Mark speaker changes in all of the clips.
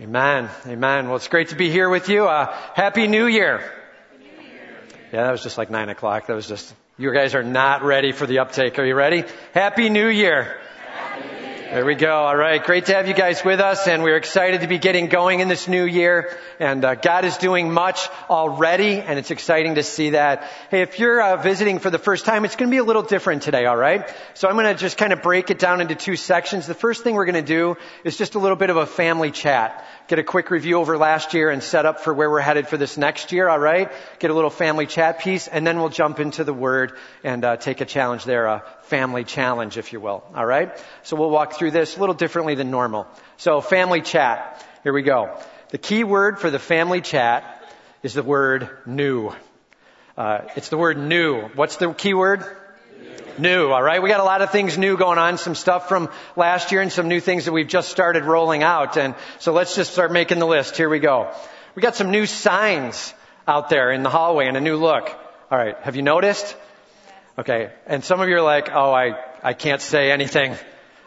Speaker 1: Amen. Amen. Well, it's great to be here with you. Uh, Happy New Year. Yeah, that was just like nine o'clock. That was just, you guys are not ready for the uptake. Are you ready? Happy New Year. There we go. All right. Great to have you guys with us and we're excited to be getting going in this new year and uh, God is doing much already and it's exciting to see that. Hey, if you're uh, visiting for the first time, it's going to be a little different today, all right? So I'm going to just kind of break it down into two sections. The first thing we're going to do is just a little bit of a family chat. Get a quick review over last year and set up for where we're headed for this next year, all right? Get a little family chat piece and then we'll jump into the word and uh, take a challenge there, a family challenge, if you will, all right? So we'll walk through this a little differently than normal. So family chat. Here we go. The key word for the family chat is the word new. Uh, it's the word new. What's the key word? New, all right? We got a lot of things new going on, some stuff from last year and some new things that we've just started rolling out. And so let's just start making the list. Here we go. We got some new signs out there in the hallway and a new look. All right. Have you noticed? Okay. And some of you are like, oh, I, I can't say anything.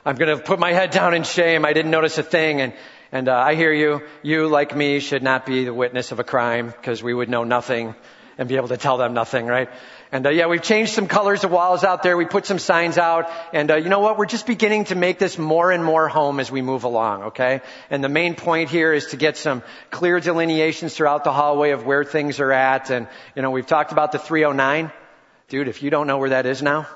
Speaker 1: I'm going to put my head down in shame. I didn't notice a thing. And, and uh, I hear you. You, like me, should not be the witness of a crime because we would know nothing and be able to tell them nothing, right? And uh, yeah, we've changed some colors of walls out there. We put some signs out, and uh, you know what? We're just beginning to make this more and more home as we move along. Okay? And the main point here is to get some clear delineations throughout the hallway of where things are at. And you know, we've talked about the 309. Dude, if you don't know where that is now,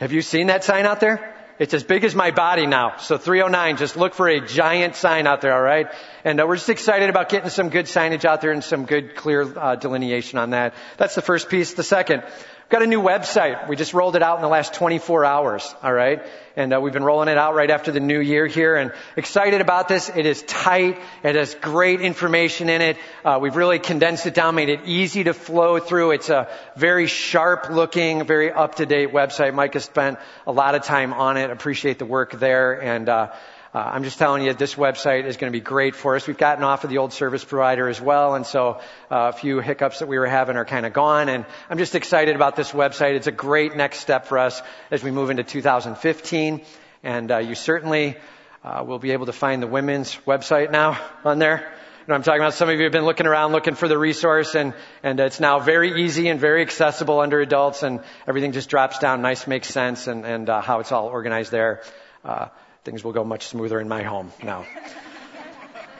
Speaker 1: have you seen that sign out there? It's as big as my body now. So 309, just look for a giant sign out there, alright? And uh, we're just excited about getting some good signage out there and some good clear uh, delineation on that. That's the first piece. The second, got a new website. We just rolled it out in the last 24 hours. All right. And uh, we've been rolling it out right after the new year here and excited about this. It is tight. It has great information in it. Uh, we've really condensed it down, made it easy to flow through. It's a very sharp looking, very up to date website. Mike has spent a lot of time on it. Appreciate the work there. And, uh, uh, I'm just telling you, this website is going to be great for us. We've gotten off of the old service provider as well, and so uh, a few hiccups that we were having are kind of gone. And I'm just excited about this website. It's a great next step for us as we move into 2015. And uh, you certainly uh, will be able to find the women's website now on there. You know, I'm talking about some of you have been looking around looking for the resource and, and it's now very easy and very accessible under adults and everything just drops down nice, makes sense and, and uh, how it's all organized there. Uh, things will go much smoother in my home now.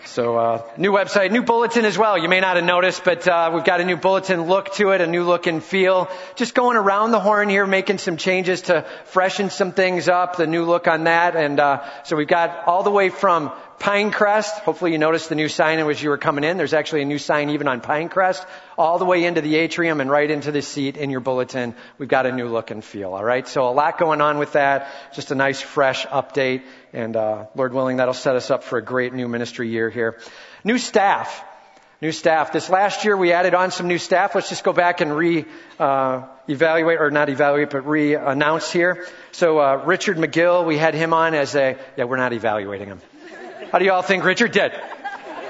Speaker 1: So, uh, new website, new bulletin as well. You may not have noticed, but uh, we've got a new bulletin look to it, a new look and feel. Just going around the horn here, making some changes to freshen some things up. The new look on that, and uh, so we've got all the way from Pinecrest. Hopefully you noticed the new sign as you were coming in. There's actually a new sign even on Pinecrest. All the way into the atrium and right into the seat in your bulletin. We've got a new look and feel, alright? So a lot going on with that. Just a nice fresh update. And, uh, Lord willing, that'll set us up for a great new ministry year here. New staff. New staff. This last year we added on some new staff. Let's just go back and re, uh, evaluate, or not evaluate, but re-announce here. So, uh, Richard McGill, we had him on as a, yeah, we're not evaluating him. How do you all think Richard did?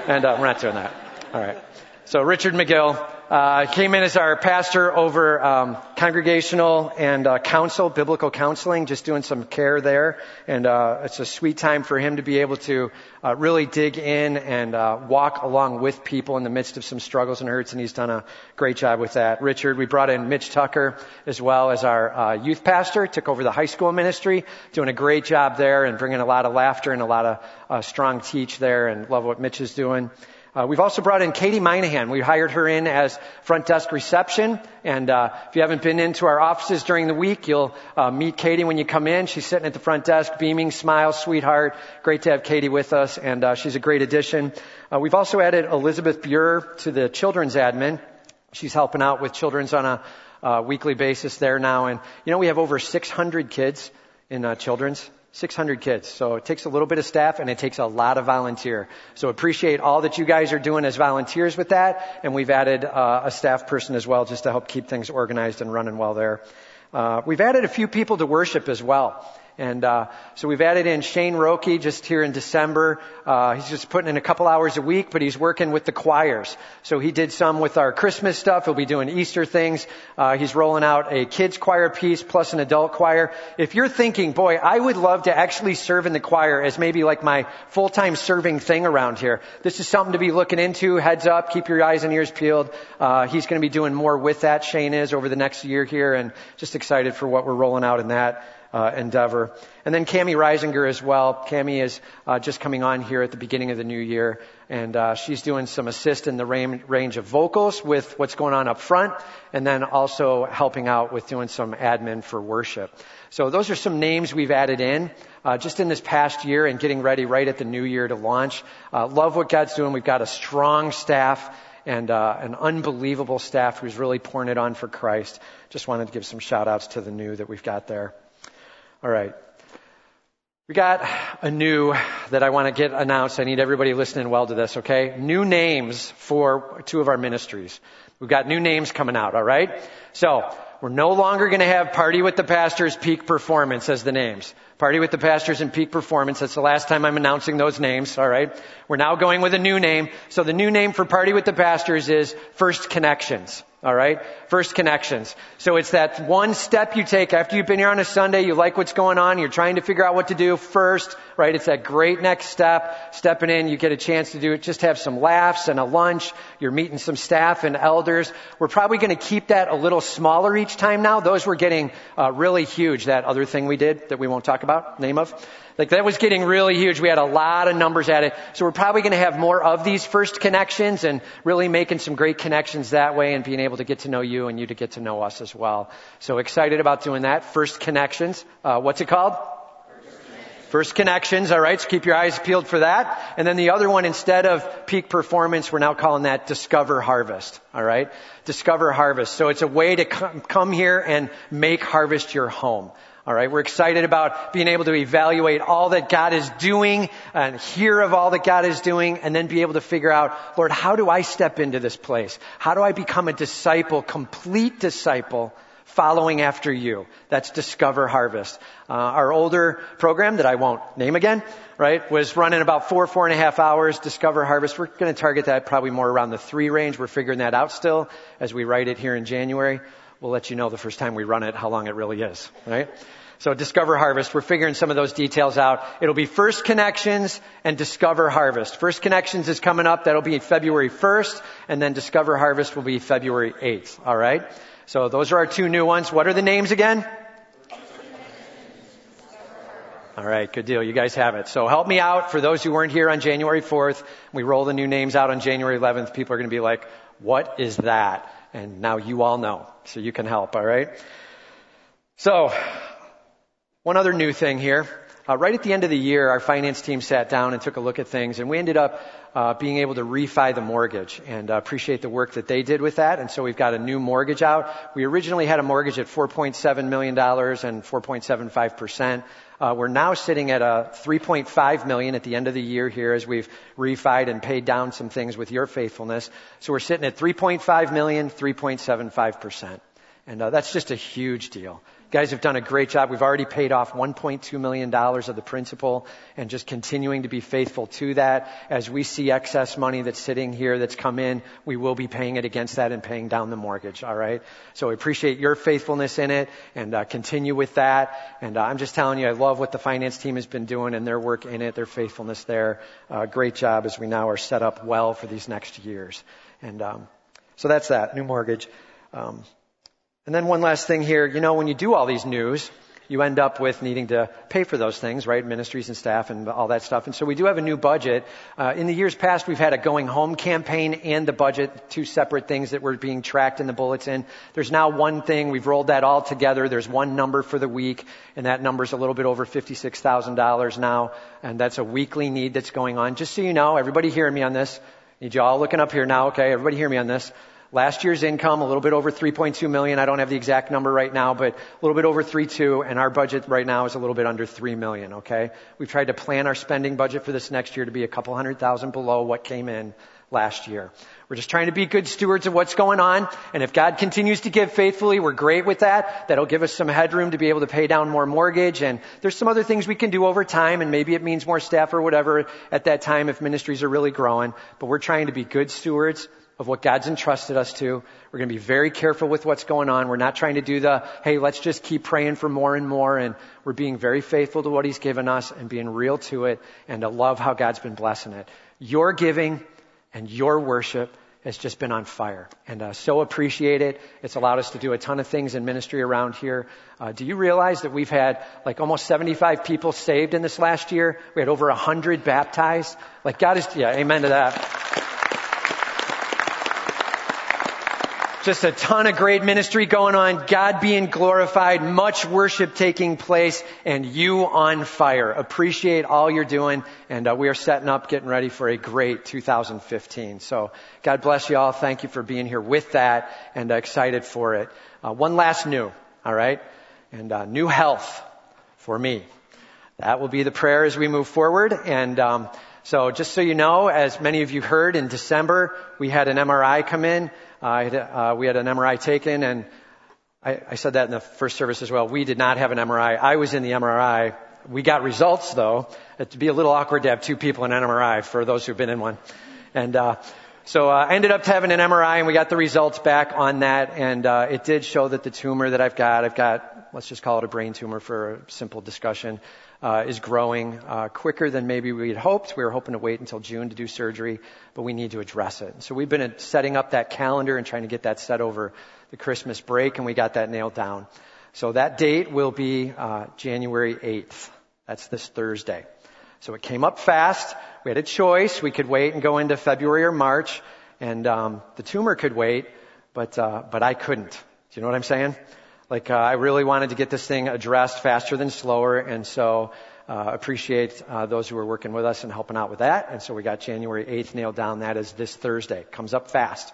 Speaker 1: And uh, we're not doing that. All right. So Richard McGill uh, came in as our pastor over um, congregational and uh, counsel, biblical counseling, just doing some care there. And uh, it's a sweet time for him to be able to uh, really dig in and uh, walk along with people in the midst of some struggles and hurts. And he's done a great job with that. Richard, we brought in Mitch Tucker as well as our uh, youth pastor, took over the high school ministry, doing a great job there and bringing a lot of laughter and a lot of uh, strong teach there. And love what Mitch is doing. Uh, we've also brought in Katie Minahan. We hired her in as front desk reception. And uh, if you haven't been into our offices during the week, you'll uh, meet Katie when you come in. She's sitting at the front desk, beaming, smile, sweetheart. Great to have Katie with us, and uh, she's a great addition. Uh, we've also added Elizabeth Buer to the children's admin. She's helping out with children's on a uh, weekly basis there now. And you know, we have over 600 kids in children's. 600 kids. So it takes a little bit of staff and it takes a lot of volunteer. So appreciate all that you guys are doing as volunteers with that. And we've added uh, a staff person as well just to help keep things organized and running well there. Uh, we've added a few people to worship as well. And uh, so we've added in Shane Roki just here in December. Uh, he's just putting in a couple hours a week, but he's working with the choirs. So he did some with our Christmas stuff. He'll be doing Easter things. Uh, he's rolling out a kids choir piece plus an adult choir. If you're thinking, boy, I would love to actually serve in the choir as maybe like my full-time serving thing around here, this is something to be looking into. Heads up, keep your eyes and ears peeled. Uh, he's going to be doing more with that. Shane is over the next year here, and just excited for what we're rolling out in that uh, endeavor. And then Cami Reisinger as well. Cami is uh, just coming on here at the beginning of the new year, and uh, she's doing some assist in the range of vocals with what's going on up front, and then also helping out with doing some admin for worship. So those are some names we've added in. Uh, just in this past year and getting ready right at the new year to launch. Uh, love what God's doing. We've got a strong staff and uh, an unbelievable staff who's really pouring it on for Christ. Just wanted to give some shout outs to the new that we've got there. All right. We got a new that I want to get announced. I need everybody listening well to this, okay? New names for two of our ministries. We've got new names coming out, all right? So, we're no longer going to have Party with the Pastors Peak Performance as the names. Party with the Pastors and Peak Performance. That's the last time I'm announcing those names. All right. We're now going with a new name. So the new name for Party with the Pastors is First Connections. All right? First connections. So it's that one step you take after you've been here on a Sunday, you like what's going on, you're trying to figure out what to do first, right? It's that great next step. Stepping in, you get a chance to do it, just have some laughs and a lunch. You're meeting some staff and elders. We're probably going to keep that a little smaller each time now. Those were getting uh, really huge, that other thing we did that we won't talk about, name of. Like that was getting really huge. We had a lot of numbers at it. So we're probably going to have more of these first connections and really making some great connections that way and being able to get to know you and you to get to know us as well. So excited about doing that. First connections. Uh, what's it called? First connections, all right, so keep your eyes peeled for that. And then the other one, instead of peak performance, we're now calling that Discover Harvest, all right? Discover Harvest. So it's a way to come here and make Harvest your home. All right, we're excited about being able to evaluate all that God is doing and hear of all that God is doing and then be able to figure out, Lord, how do I step into this place? How do I become a disciple, complete disciple, following after you? That's Discover Harvest. Uh, our older program that I won't name again, right, was running about four, four and a half hours. Discover Harvest. We're going to target that probably more around the three range. We're figuring that out still as we write it here in January. We'll let you know the first time we run it how long it really is, right? So Discover Harvest, we're figuring some of those details out. It'll be First Connections and Discover Harvest. First Connections is coming up. That'll be February 1st. And then Discover Harvest will be February 8th. All right. So those are our two new ones. What are the names again? All right, good deal. You guys have it. So help me out. For those who weren't here on January 4th, we roll the new names out on January 11th. People are going to be like, what is that? And now you all know. So you can help, all right? So, one other new thing here. Uh, right at the end of the year, our finance team sat down and took a look at things, and we ended up uh, being able to refi the mortgage and uh, appreciate the work that they did with that. And so we've got a new mortgage out. We originally had a mortgage at $4.7 million and 4.75%. Uh, we're now sitting at a 3.5 million at the end of the year here as we've refied and paid down some things with your faithfulness. So we're sitting at 3.5 million, 3.75%. And uh, that's just a huge deal guys have done a great job. We've already paid off $1.2 million of the principal and just continuing to be faithful to that. As we see excess money that's sitting here that's come in, we will be paying it against that and paying down the mortgage. All right. So I appreciate your faithfulness in it and uh, continue with that. And uh, I'm just telling you, I love what the finance team has been doing and their work in it, their faithfulness there. Uh, great job as we now are set up well for these next years. And um, so that's that new mortgage. Um, and then one last thing here, you know, when you do all these news, you end up with needing to pay for those things, right? Ministries and staff and all that stuff. And so we do have a new budget. Uh, in the years past, we've had a going home campaign and the budget, two separate things that were being tracked in the bulletin. There's now one thing. We've rolled that all together. There's one number for the week, and that number's a little bit over $56,000 now. And that's a weekly need that's going on. Just so you know, everybody hearing me on this. Need you all looking up here now, okay? Everybody hear me on this. Last year's income, a little bit over 3.2 million. I don't have the exact number right now, but a little bit over 3.2, and our budget right now is a little bit under 3 million, okay? We've tried to plan our spending budget for this next year to be a couple hundred thousand below what came in last year. We're just trying to be good stewards of what's going on. And if God continues to give faithfully, we're great with that. That'll give us some headroom to be able to pay down more mortgage. And there's some other things we can do over time. And maybe it means more staff or whatever at that time if ministries are really growing. But we're trying to be good stewards of what God's entrusted us to. We're going to be very careful with what's going on. We're not trying to do the, hey, let's just keep praying for more and more. And we're being very faithful to what He's given us and being real to it and to love how God's been blessing it. Your giving and your worship has just been on fire and uh, so appreciate it it's allowed us to do a ton of things in ministry around here uh, do you realize that we've had like almost 75 people saved in this last year we had over 100 baptized like god is yeah amen to that Just a ton of great ministry going on, God being glorified, much worship taking place, and you on fire. Appreciate all you're doing, and uh, we are setting up, getting ready for a great 2015. So, God bless you all. Thank you for being here with that, and uh, excited for it. Uh, one last new, all right, and uh, new health for me. That will be the prayer as we move forward, and. Um, so just so you know, as many of you heard in December, we had an MRI come in. Uh, we had an MRI taken, and I, I said that in the first service as well. We did not have an MRI. I was in the MRI. We got results though. It'd be a little awkward to have two people in an MRI for those who've been in one. And uh, so uh, I ended up having an MRI, and we got the results back on that, and uh, it did show that the tumor that I've got, I've got, let's just call it a brain tumor for a simple discussion uh, is growing uh, quicker than maybe we had hoped. We were hoping to wait until June to do surgery, but we need to address it. So we've been setting up that calendar and trying to get that set over the Christmas break, and we got that nailed down. So that date will be uh, January 8th. That's this Thursday. So it came up fast. We had a choice. We could wait and go into February or March, and um, the tumor could wait, but uh, but I couldn't. Do you know what I'm saying? Like, uh, I really wanted to get this thing addressed faster than slower, and so uh, appreciate uh, those who are working with us and helping out with that. And so we got January 8th nailed down. That is this Thursday. Comes up fast.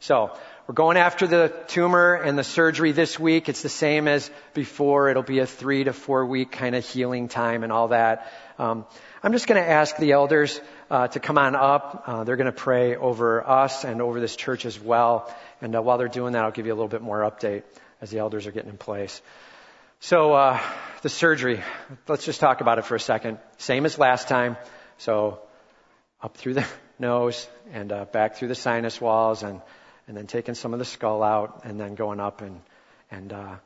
Speaker 1: So we're going after the tumor and the surgery this week. It's the same as before. It'll be a three to four week kind of healing time and all that. Um, I'm just going to ask the elders uh, to come on up. Uh, they're going to pray over us and over this church as well. And uh, while they're doing that, I'll give you a little bit more update as the elders are getting in place. So, uh, the surgery, let's just talk about it for a second. Same as last time. So, up through the nose and uh, back through the sinus walls and, and then taking some of the skull out and then going up and, and uh,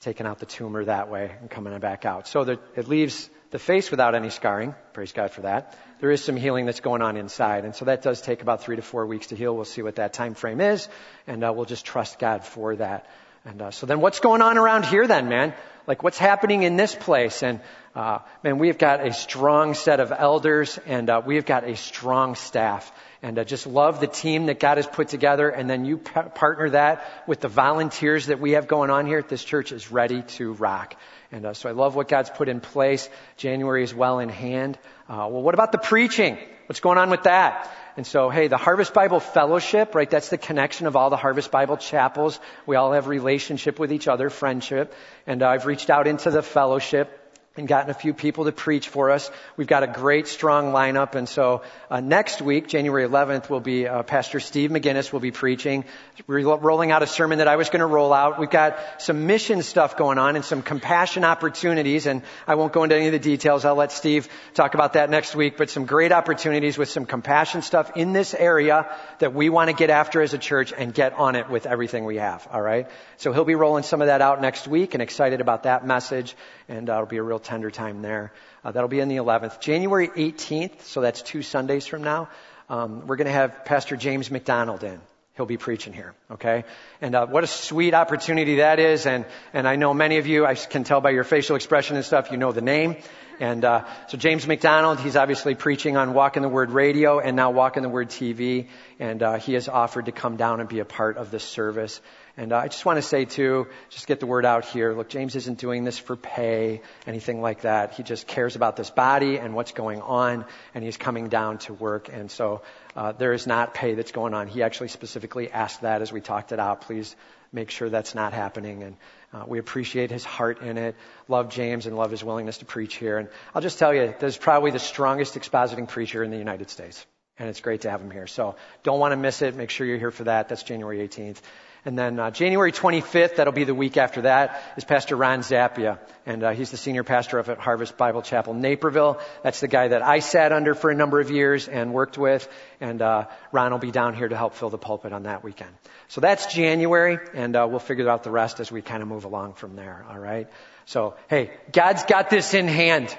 Speaker 1: taking out the tumor that way and coming back out. So that it leaves the face without any scarring. Praise God for that. There is some healing that's going on inside, and so that does take about three to four weeks to heal. We'll see what that time frame is, and uh, we'll just trust God for that. And uh, so then what's going on around here then, man? Like what's happening in this place? And uh, man, we've got a strong set of elders and uh, we've got a strong staff. And uh, just love the team that God has put together. And then you p- partner that with the volunteers that we have going on here. This church is ready to rock. And uh, so I love what God's put in place. January is well in hand. Uh, well, what about the preaching? What's going on with that? And so, hey, the Harvest Bible Fellowship, right? That's the connection of all the Harvest Bible chapels. We all have relationship with each other, friendship. And uh, I've reached out into the fellowship and gotten a few people to preach for us. We've got a great, strong lineup. And so uh, next week, January 11th, will be uh, Pastor Steve McGinnis will be preaching. We're rolling out a sermon that I was going to roll out. We've got some mission stuff going on and some compassion opportunities. And I won't go into any of the details. I'll let Steve talk about that next week. But some great opportunities with some compassion stuff in this area that we want to get after as a church and get on it with everything we have. All right. So he'll be rolling some of that out next week and excited about that message. And uh, it'll be a real tender time there. Uh, that'll be on the 11th. January 18th, so that's two Sundays from now, um, we're going to have Pastor James MacDonald in. He'll be preaching here, okay? And uh, what a sweet opportunity that is. And and I know many of you, I can tell by your facial expression and stuff, you know the name. And uh, so James MacDonald, he's obviously preaching on Walk in the Word Radio and now Walk in the Word TV. And uh, he has offered to come down and be a part of this service. And uh, I just want to say too, just get the word out here. Look, James isn't doing this for pay, anything like that. He just cares about this body and what's going on, and he's coming down to work. And so uh, there is not pay that's going on. He actually specifically asked that as we talked it out. Please make sure that's not happening. And uh, we appreciate his heart in it. Love James and love his willingness to preach here. And I'll just tell you, this is probably the strongest expositing preacher in the United States. And it's great to have him here. So don't want to miss it. Make sure you're here for that. That's January 18th. And then uh, January 25th, that'll be the week after that, is Pastor Ron Zappia. And uh, he's the senior pastor of at Harvest Bible Chapel, Naperville. That's the guy that I sat under for a number of years and worked with. And uh, Ron will be down here to help fill the pulpit on that weekend. So that's January, and uh, we'll figure out the rest as we kind of move along from there. All right. So hey, God's got this in hand.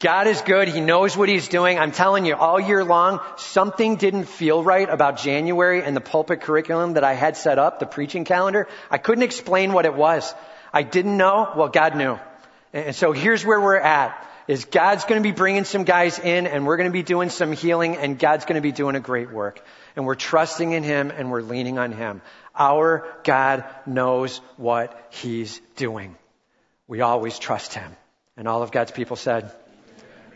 Speaker 1: God is good. He knows what He's doing. I'm telling you, all year long, something didn't feel right about January and the pulpit curriculum that I had set up, the preaching calendar. I couldn't explain what it was. I didn't know. Well, God knew. And so here's where we're at. Is God's going to be bringing some guys in and we're going to be doing some healing and God's going to be doing a great work. And we're trusting in Him and we're leaning on Him. Our God knows what He's doing. We always trust Him. And all of God's people said,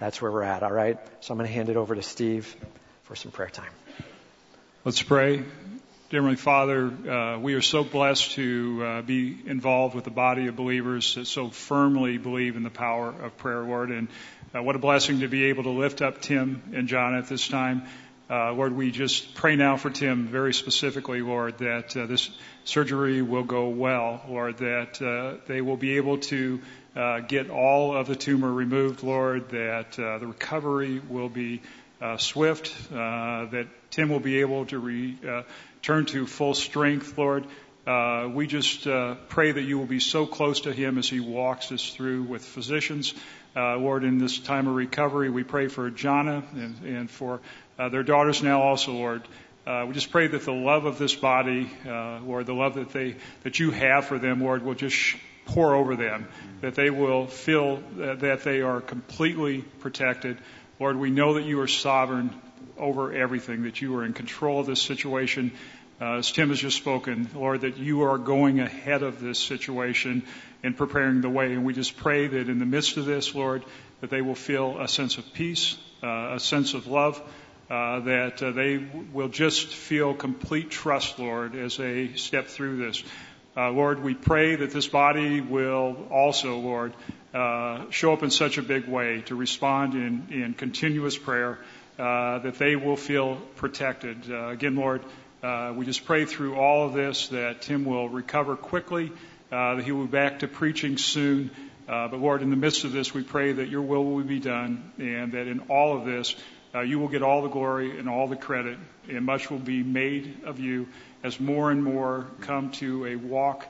Speaker 1: that's where we're at, all right? So I'm going to hand it over to Steve for some prayer time.
Speaker 2: Let's pray. Dear Heavenly Father, uh, we are so blessed to uh, be involved with the body of believers that so firmly believe in the power of prayer, Lord. And uh, what a blessing to be able to lift up Tim and Jana at this time. Uh, Lord, we just pray now for Tim very specifically, Lord, that uh, this surgery will go well, Lord, that uh, they will be able to uh, get all of the tumor removed, Lord, that uh, the recovery will be uh, swift, uh, that Tim will be able to return uh, to full strength, Lord. Uh, we just pray that you will be so close to him as he walks us through with physicians. Lord, in this time of recovery, we pray for Jana and, and for their daughters now also, Lord. Uh, we just pray that the love of this body, uh, Lord, the love that they that you have for them, Lord, will just pour over them, that they will feel that they are completely protected. Lord, we know that you are sovereign over everything, that you are in control of this situation. Uh, as Tim has just spoken, Lord, that you are going ahead of this situation and preparing the way. And we just pray that in the midst of this, Lord, that they will feel a sense of peace, uh, a sense of love, uh, that uh, they will just feel complete trust, Lord, as they step through this. Uh, Lord, we pray that this body will also, Lord, uh, show up in such a big way to respond in, in continuous prayer, uh, that they will feel protected. Uh, again, Lord, uh, we just pray through all of this that Tim will recover quickly, uh, that he will be back to preaching soon. but Lord, in the midst of this, we pray that your will will be done and that in all of this, Uh, you will get all the glory and all the credit, and much will be made of you as more and more come to a walk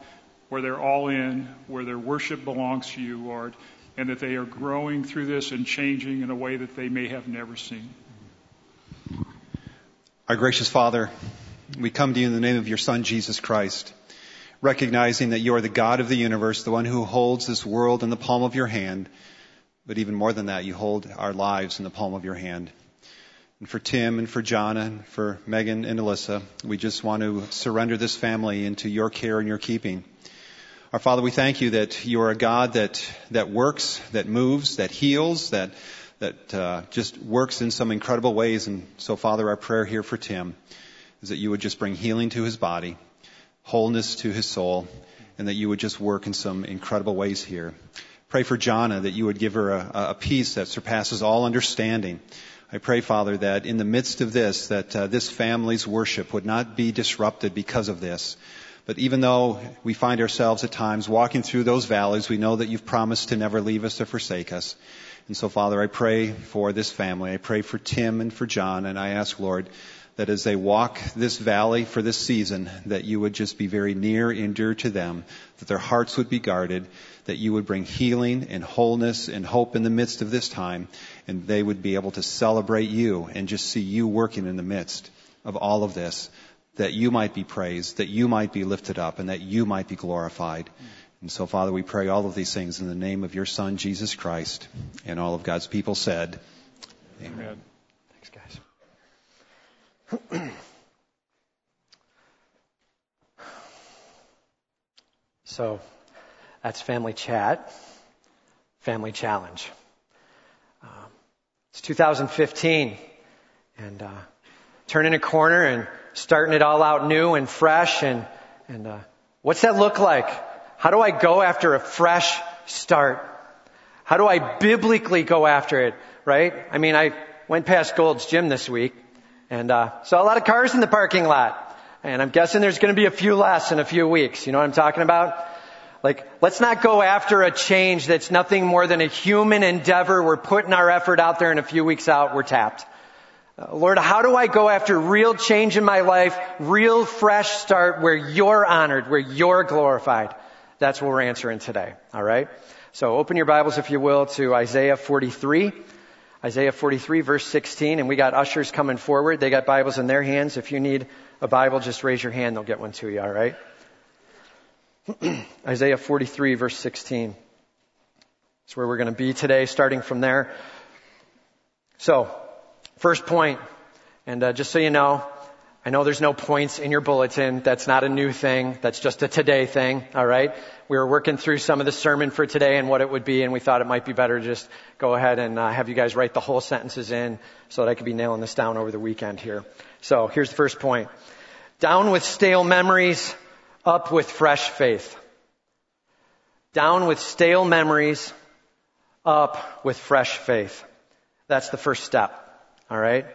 Speaker 2: where they're all in, where their worship belongs to you, Lord, and that they are growing through this and changing in a way that they may have never seen.
Speaker 3: Our gracious Father, we come to you in the name of your Son, Jesus Christ, recognizing that you are the God of the universe, the one who holds this world in the palm of your hand, but even more than that, you hold our lives in the palm of your hand and for Tim and for Jana and for Megan and Alyssa. We just want to surrender this family into your care and your keeping. Our Father, we thank you that you are a God that, that works, that moves, that heals, that, that uh, just works in some incredible ways. And so, Father, our prayer here for Tim is that you would just bring healing to his body, wholeness to his soul, and that you would just work in some incredible ways here. Pray for Jana that you would give her a, a peace that surpasses all understanding I pray, Father, that in the midst of this, that uh, this family's worship would not be disrupted because of this. But even though we find ourselves at times walking through those valleys, we know that you've promised to never leave us or forsake us. And so, Father, I pray for this family. I pray for Tim and for Jana, and I ask, Lord, that as they walk this valley for this season, that you would just be very near and dear to them, that their hearts would be guarded, that you would bring healing and wholeness and hope in the midst of this time, and they would be able to celebrate you and just see you working in the midst of all of this, that you might be praised, that you might be lifted up, and that you might be glorified. And so, Father, we pray all of these things in the name of your Son, Jesus Christ, and all of God's people said,
Speaker 2: Amen. Amen.
Speaker 1: Thanks, guys. So that's family chat, family challenge. It's 2015, and uh, turning a corner and starting it all out new and fresh. And and uh, what's that look like? How do I go after a fresh start? How do I biblically go after it? Right? I mean, I went past Gold's Gym this week and uh, saw a lot of cars in the parking lot. And I'm guessing there's going to be a few less in a few weeks. You know what I'm talking about? Like, let's not go after a change that's nothing more than a human endeavor. We're putting our effort out there and a few weeks out, we're tapped. Uh, Lord, how do I go after real change in my life, real fresh start where you're honored, where you're glorified? That's what we're answering today. All right? So open your Bibles, if you will, to Isaiah 43. Isaiah 43 verse 16, and we got ushers coming forward. They got Bibles in their hands. If you need a Bible, just raise your hand. They'll get one to you, alright? Isaiah 43 verse 16. That's where we're going to be today, starting from there. So, first point, and uh, just so you know, I know there's no points in your bulletin. That's not a new thing. That's just a today thing. All right. We were working through some of the sermon for today and what it would be, and we thought it might be better to just go ahead and uh, have you guys write the whole sentences in so that I could be nailing this down over the weekend here. So here's the first point. Down with stale memories, up with fresh faith. Down with stale memories, up with fresh faith. That's the first step. All right.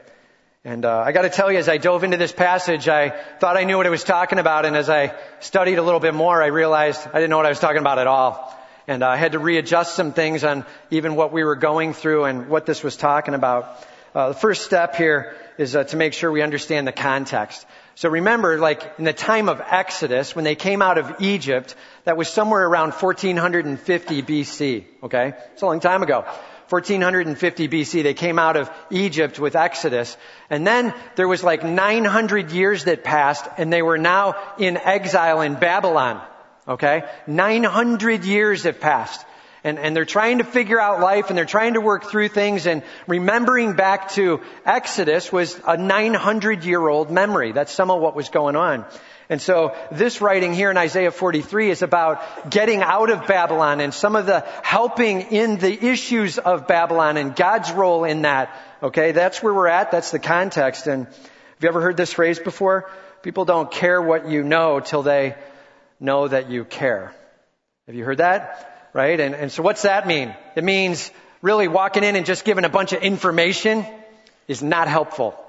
Speaker 1: And uh, I got to tell you, as I dove into this passage, I thought I knew what it was talking about, and as I studied a little bit more, I realized I didn't know what I was talking about at all. And uh, I had to readjust some things on even what we were going through and what this was talking about. Uh, the first step here is uh, to make sure we understand the context. So remember, like in the time of Exodus, when they came out of Egypt, that was somewhere around 1450 BC. Okay, it's a long time ago. 1450 BC. They came out of Egypt with Exodus. And then there was like 900 years that passed and they were now in exile in Babylon. Okay? 900 years have passed. And, and they're trying to figure out life and they're trying to work through things and remembering back to Exodus was a 900 year old memory. That's some of what was going on. And so this writing here in Isaiah 43 is about getting out of Babylon and some of the helping in the issues of Babylon and God's role in that. Okay, that's where we're at. That's the context. And have you ever heard this phrase before? People don't care what you know till they know that you care. Have you heard that? Right? And, and so what's that mean? It means really walking in and just giving a bunch of information is not helpful.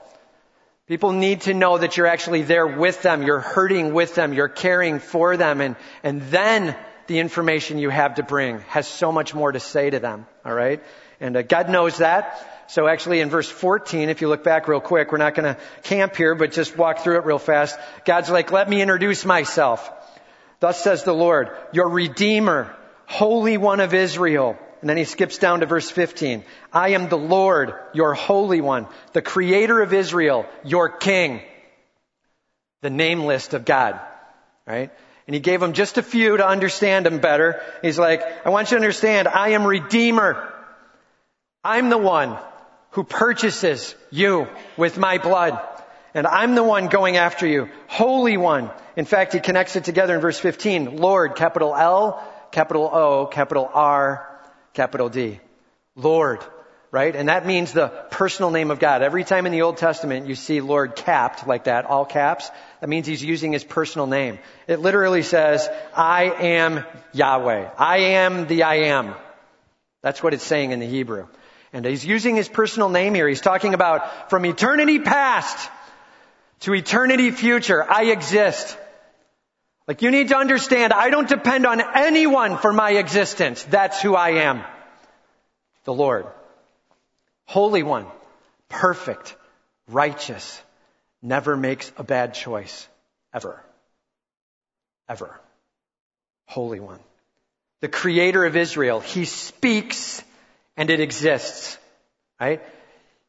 Speaker 1: People need to know that you're actually there with them, you're hurting with them, you're caring for them, and, and then the information you have to bring has so much more to say to them, alright? And uh, God knows that. So actually in verse 14, if you look back real quick, we're not gonna camp here, but just walk through it real fast. God's like, let me introduce myself. Thus says the Lord, your Redeemer, Holy One of Israel. And then he skips down to verse 15. I am the Lord, your Holy One, the Creator of Israel, your King. The name list of God. Right? And he gave him just a few to understand him better. He's like, I want you to understand, I am Redeemer. I'm the one who purchases you with my blood. And I'm the one going after you. Holy One. In fact, he connects it together in verse 15. Lord, capital L, capital O, capital R, capital D. Lord, right? And that means the personal name of God. Every time in the Old Testament you see Lord capped like that, all caps, that means he's using his personal name. It literally says, I am Yahweh. I am the I am. That's what it's saying in the Hebrew. And he's using his personal name here. He's talking about from eternity past to eternity future, I exist. Like you need to understand, I don't depend on anyone for my existence. That's who I am. The Lord. Holy One. Perfect. Righteous. Never makes a bad choice. Ever. Ever. Holy One. The Creator of Israel. He speaks and it exists. Right?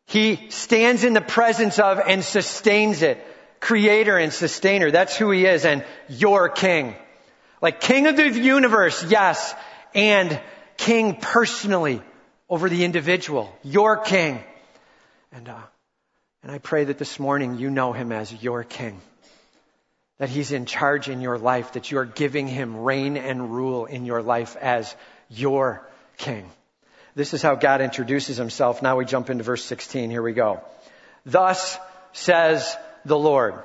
Speaker 1: He stands in the presence of and sustains it creator and sustainer. That's who he is and your king. Like king of the universe, yes, and king personally over the individual. Your king. And, uh, and I pray that this morning you know him as your king. that He's in charge in your life, that you are giving Him reign and rule in your life as your King. This is how God introduces Himself. Now we jump into verse 16. Here we go. Thus says the Lord.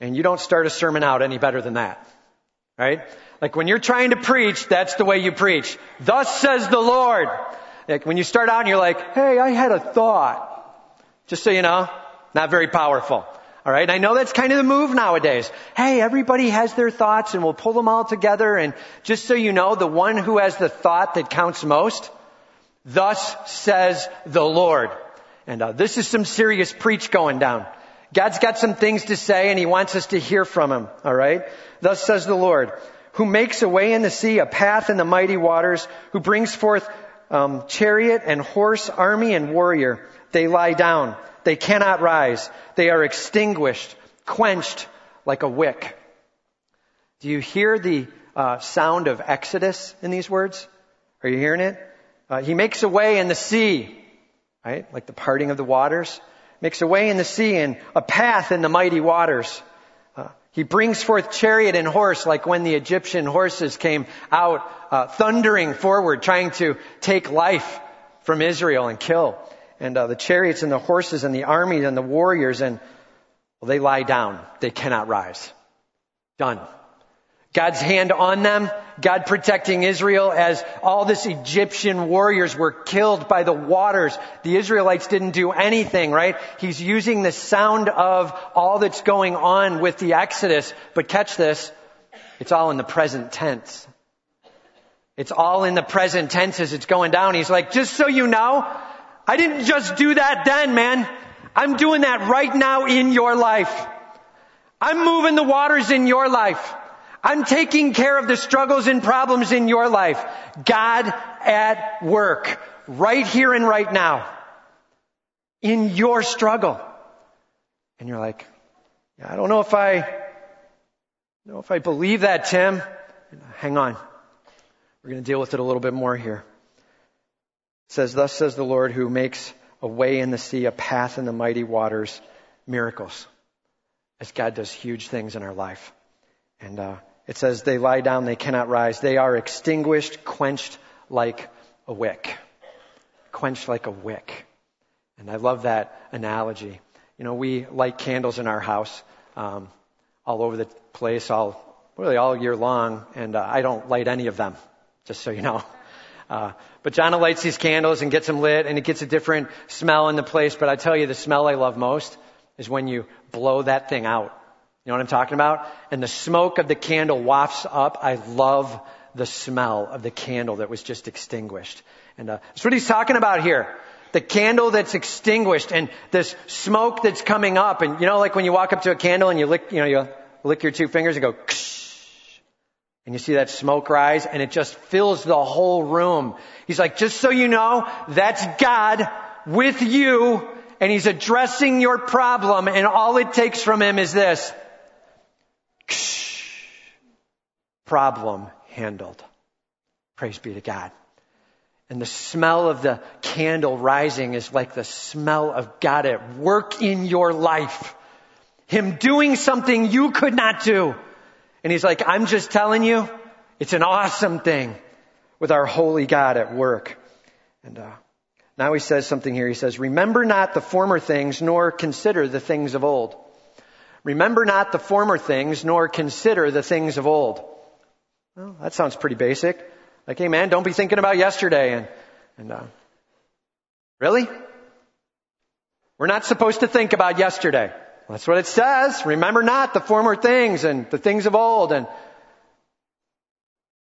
Speaker 1: And you don't start a sermon out any better than that. Right? Like when you're trying to preach, that's the way you preach. Thus says the Lord. Like when you start out and you're like, hey, I had a thought. Just so you know, not very powerful. Alright, And I know that's kind of the move nowadays. Hey, everybody has their thoughts and we'll pull them all together and just so you know, the one who has the thought that counts most, thus says the Lord. And uh, this is some serious preach going down. God's got some things to say and he wants us to hear from him. Alright? Thus says the Lord, who makes a way in the sea, a path in the mighty waters, who brings forth um, chariot and horse, army and warrior. They lie down. They cannot rise. They are extinguished, quenched like a wick. Do you hear the uh, sound of Exodus in these words? Are you hearing it? Uh, he makes a way in the sea, right? Like the parting of the waters. Makes a way in the sea and a path in the mighty waters. Uh, he brings forth chariot and horse like when the Egyptian horses came out uh, thundering forward trying to take life from Israel and kill and uh, the chariots and the horses and the armies and the warriors and well, they lie down. They cannot rise. Done. God's hand on them, God protecting Israel as all this Egyptian warriors were killed by the waters. The Israelites didn't do anything, right? He's using the sound of all that's going on with the Exodus, but catch this, it's all in the present tense. It's all in the present tense as it's going down. He's like, just so you know, I didn't just do that then, man. I'm doing that right now in your life. I'm moving the waters in your life. I'm taking care of the struggles and problems in your life. God at work. Right here and right now. In your struggle. And you're like, I don't know if I, know if I believe that, Tim. Hang on. We're going to deal with it a little bit more here. It says, Thus says the Lord who makes a way in the sea, a path in the mighty waters, miracles. As God does huge things in our life. And uh, it says, They lie down, they cannot rise. They are extinguished, quenched like a wick. Quenched like a wick. And I love that analogy. You know, we light candles in our house um, all over the place, all really all year long, and uh, I don't light any of them, just so you know. Uh, but Jana lights these candles and gets them lit, and it gets a different smell in the place. But I tell you, the smell I love most is when you blow that thing out. You know what I'm talking about? And the smoke of the candle wafts up. I love the smell of the candle that was just extinguished. And uh, that's what he's talking about here. The candle that's extinguished and this smoke that's coming up. And you know, like when you walk up to a candle and you lick, you know, you lick your two fingers and go, and you see that smoke rise and it just fills the whole room. He's like, just so you know, that's God with you and he's addressing your problem and all it takes from him is this. Problem handled. Praise be to God. And the smell of the candle rising is like the smell of God at work in your life. Him doing something you could not do. And he's like, I'm just telling you, it's an awesome thing with our holy God at work. And uh, now he says something here. He says, Remember not the former things, nor consider the things of old. Remember not the former things, nor consider the things of old. Well, that sounds pretty basic. Like, hey man, don't be thinking about yesterday. And, and uh, really? We're not supposed to think about yesterday. That's what it says. Remember not the former things and the things of old. And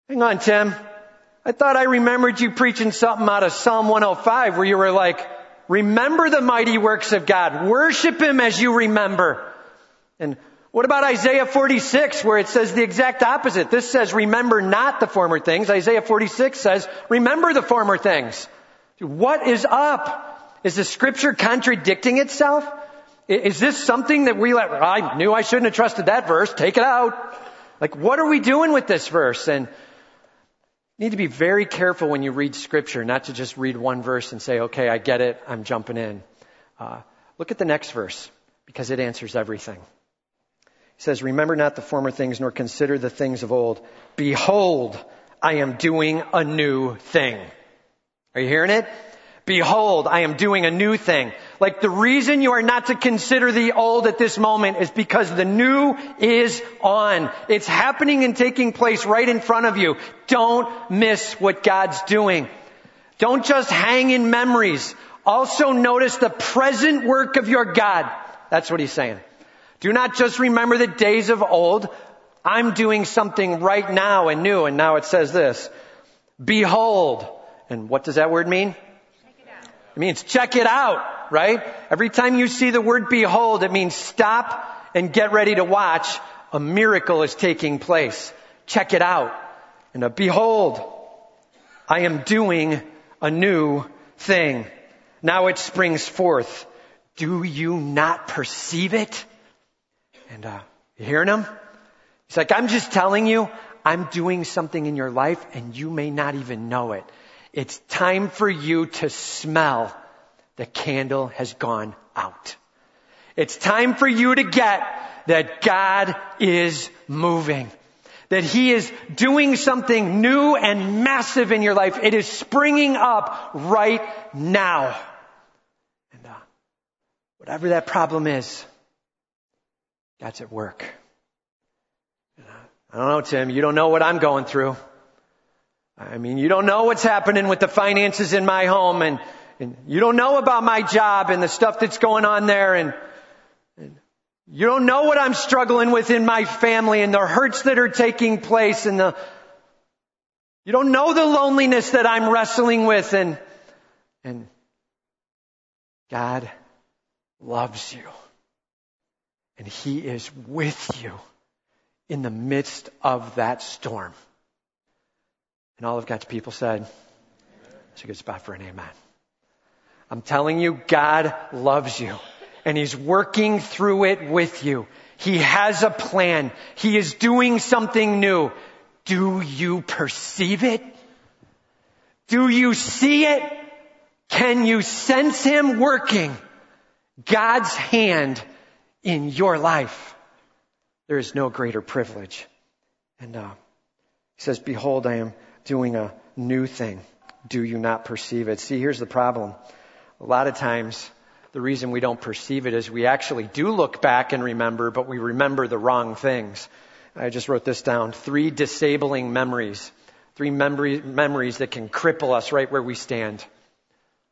Speaker 1: hang on, Tim. I thought I remembered you preaching something out of Psalm 105 where you were like, remember the mighty works of God. Worship Him as you remember. And what about Isaiah 46 where it says the exact opposite? This says remember not the former things. Isaiah 46 says remember the former things. What is up? Is the scripture contradicting itself? Is this something that we let, I knew I shouldn't have trusted that verse, take it out. Like, what are we doing with this verse? And you need to be very careful when you read scripture, not to just read one verse and say, okay, I get it, I'm jumping in. Uh, look at the next verse, because it answers everything. He says, Remember not the former things, nor consider the things of old. Behold, I am doing a new thing. Are you hearing it? Behold, I am doing a new thing. Like the reason you are not to consider the old at this moment is because the new is on. It's happening and taking place right in front of you. Don't miss what God's doing. Don't just hang in memories. Also notice the present work of your God. That's what he's saying. Do not just remember the days of old. I'm doing something right now and new. And now it says this. Behold. And what does that word mean? It means check it out, right? Every time you see the word behold, it means stop and get ready to watch. A miracle is taking place. Check it out. And behold, I am doing a new thing. Now it springs forth. Do you not perceive it? And, uh, you hearing him? He's like, I'm just telling you, I'm doing something in your life and you may not even know it. It's time for you to smell the candle has gone out. It's time for you to get that God is moving. That He is doing something new and massive in your life. It is springing up right now. And uh, whatever that problem is, God's at work. I don't know, Tim. You don't know what I'm going through. I mean, you don't know what's happening with the finances in my home and, and you don't know about my job and the stuff that's going on there and, and you don't know what I'm struggling with in my family and the hurts that are taking place and the, you don't know the loneliness that I'm wrestling with and, and God loves you and He is with you in the midst of that storm. And all of God's people said, it's a good spot for an amen. I'm telling you, God loves you and He's working through it with you. He has a plan. He is doing something new. Do you perceive it? Do you see it? Can you sense Him working? God's hand in your life. There is no greater privilege. And uh, He says, Behold, I am doing a new thing. Do you not perceive it? See, here's the problem. A lot of times, the reason we don't perceive it is we actually do look back and remember, but we remember the wrong things. I just wrote this down. Three disabling memories. Three memory, memories that can cripple us right where we stand.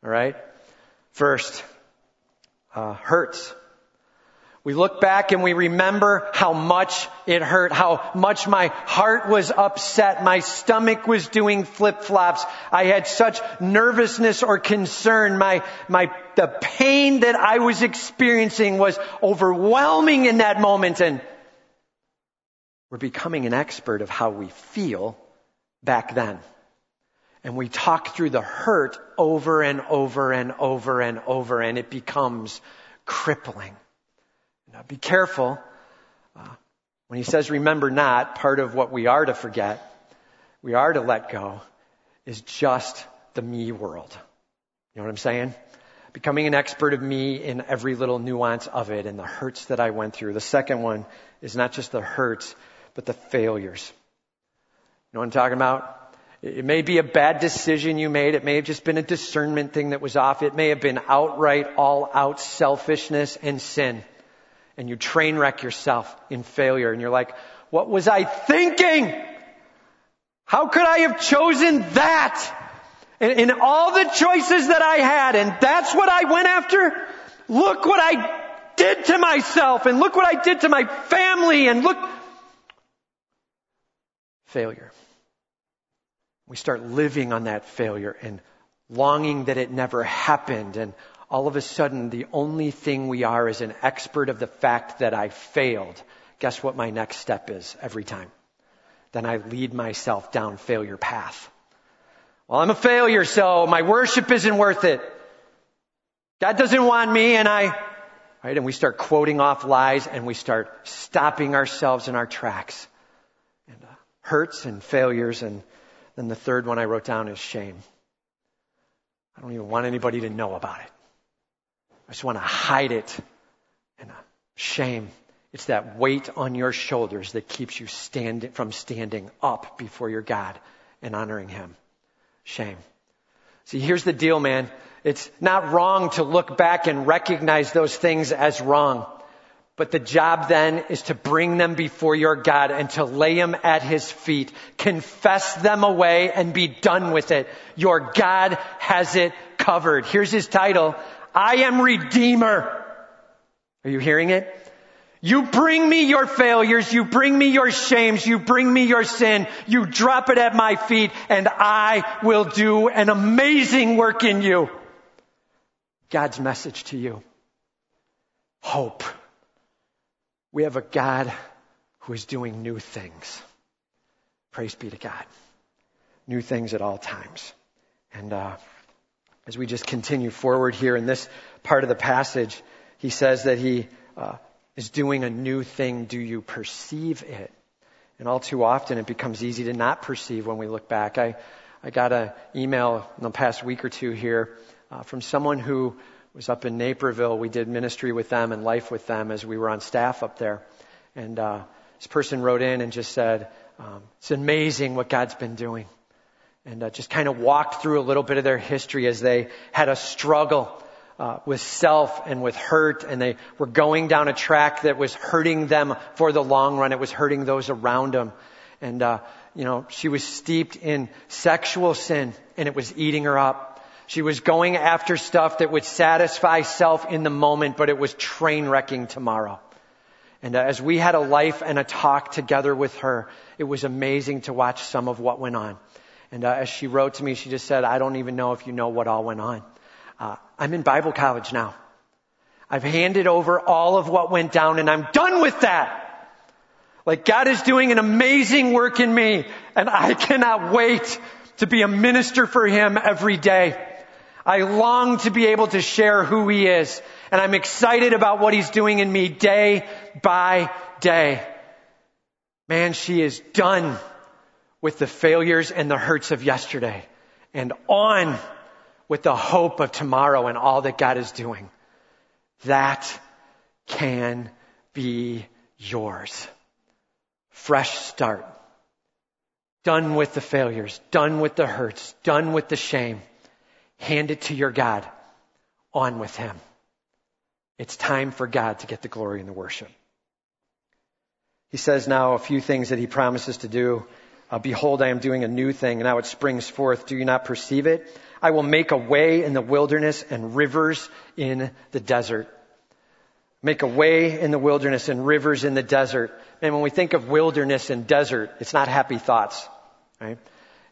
Speaker 1: All right? First, uh, hurts. We look back and we remember how much it hurt, how much my heart was upset, my stomach was doing flip-flops, I had such nervousness or concern, my, my, the pain that I was experiencing was overwhelming in that moment and we're becoming an expert of how we feel back then. And we talk through the hurt over and over and over and over and it becomes crippling. Now be careful. Uh, when he says remember not, part of what we are to forget, we are to let go, is just the me world. You know what I'm saying? Becoming an expert of me in every little nuance of it and the hurts that I went through. The second one is not just the hurts, but the failures. You know what I'm talking about? It may be a bad decision you made. It may have just been a discernment thing that was off. It may have been outright, all out selfishness and sin and you train wreck yourself in failure and you're like, what was I thinking? How could I have chosen that? In, in all the choices that I had and that's what I went after? Look what I did to myself and look what I did to my family and look. Failure. We start living on that failure and longing that it never happened and all of a sudden the only thing we are is an expert of the fact that I failed. Guess what my next step is every time? Then I lead myself down failure path. Well, I'm a failure, so my worship isn't worth it. God doesn't want me and I, right? And we start quoting off lies and we start stopping ourselves in our tracks. And uh, hurts and failures and then the third one I wrote down is shame. I don't even want anybody to know about it. I just want to hide it. And shame It's that weight on your shoulders that keeps you stand, from standing up before your God and honoring Him. Shame. See, here's the deal, man. It's not wrong to look back and recognize those things as wrong. But the job then is to bring them before your God and to lay them at His feet. Confess them away and be done with it. Your God has it covered. Here's His title. I am Redeemer. Are you hearing it? You bring me your failures, you bring me your shames, you bring me your sin, you drop it at my feet, and I will do an amazing work in you. God's message to you. Hope. We have a God who is doing new things. Praise be to God. New things at all times. And uh, as we just continue forward here in this part of the passage, he says that he uh, is doing a new thing. Do you perceive it? And all too often it becomes easy to not perceive when we look back. I, I got an email in the past week or two here uh, from someone who was up in Naperville. We did ministry with them and life with them as we were on staff up there. And uh, this person wrote in and just said, um, It's amazing what God's been doing. And uh, just kind of walked through a little bit of their history as they had a struggle uh, with self and with hurt, and they were going down a track that was hurting them for the long run. It was hurting those around them. And, uh, you know, she was steeped in sexual sin, and it was eating her up. She was going after stuff that would satisfy self in the moment, but it was train wrecking tomorrow. And uh, as we had a life and a talk together with her, it was amazing to watch some of what went on. And uh, as she wrote to me, she just said, I don't even know if you know what all went on. Uh, I'm in Bible college now. I've handed over all of what went down and I'm done with that. Like God is doing an amazing work in me and I cannot wait to be a minister for Him every day. I long to be able to share who He is and I'm excited about what He's doing in me day by day. Man, she is done with the failures and the hurts of yesterday and on with the hope of tomorrow and all that God is doing. That can be yours. Fresh start. Done with the failures, done with the hurts, done with the shame. Hand it to your God. On with Him. It's time for God to get the glory and the worship. He says now a few things that He promises to do. Uh, Behold, I am doing a new thing, and now it springs forth. Do you not perceive it? I will make a way in the wilderness and rivers in the desert. Make a way in the wilderness and rivers in the desert. And when we think of wilderness and desert, it's not happy thoughts, right?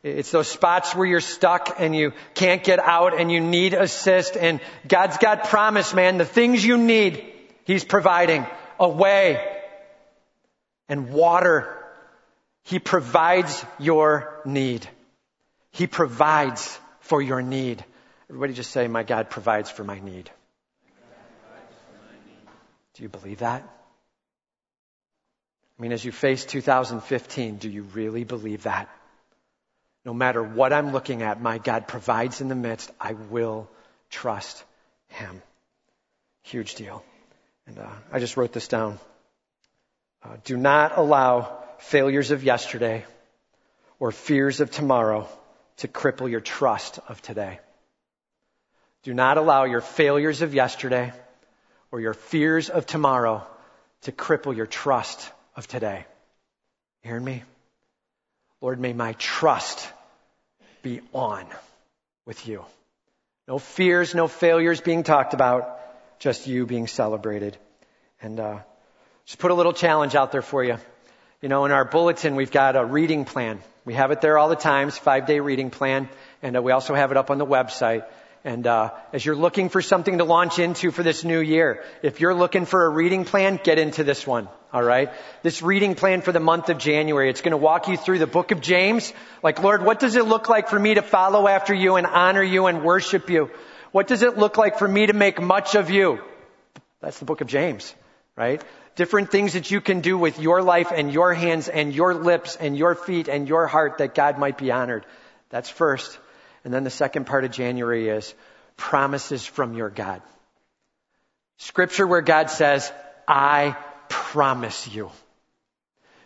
Speaker 1: It's those spots where you're stuck and you can't get out and you need assist and God's got promise, man. The things you need, He's providing. A way and water. He provides your need. He provides for your need. Everybody just say, My God provides for my need. Do you believe that? I mean, as you face 2015, do you really believe that? No matter what I'm looking at, my God provides in the midst. I will trust Him. Huge deal. And uh, I just wrote this down. Uh, do not allow failures of yesterday or fears of tomorrow to cripple your trust of today. Do not allow your failures of yesterday or your fears of tomorrow to cripple your trust of today. Hearing me? Lord, may my trust be on with you. No fears, no failures being talked about, just you being celebrated. And uh, just put a little challenge out there for you. You know, in our bulletin, we've got a reading plan. We have it there all the times, five day reading plan, and uh, we also have it up on the website. And uh, as you're looking for something to launch into for this new year, if you're looking for a reading plan, get into this one. All right, this reading plan for the month of January. It's going to walk you through the book of James. Like, Lord, what does it look like for me to follow after you and honor you and worship you? What does it look like for me to make much of you? That's the book of James, right? Different things that you can do with your life and your hands and your lips and your feet and your heart that God might be honored. That's first. And then the second part of January is promises from your God. Scripture where God says, I promise you.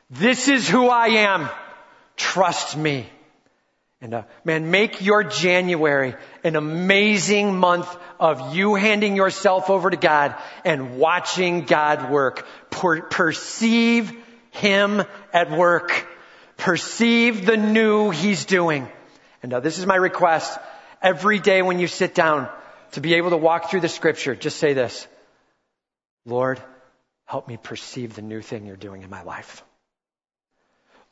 Speaker 1: This is who I am. Trust me. And uh, man, make your January an amazing month of you handing yourself over to God and watching God work. Per- perceive Him at work. Perceive the new He's doing. And uh, this is my request. Every day when you sit down to be able to walk through the scripture, just say this. Lord, help me perceive the new thing you're doing in my life.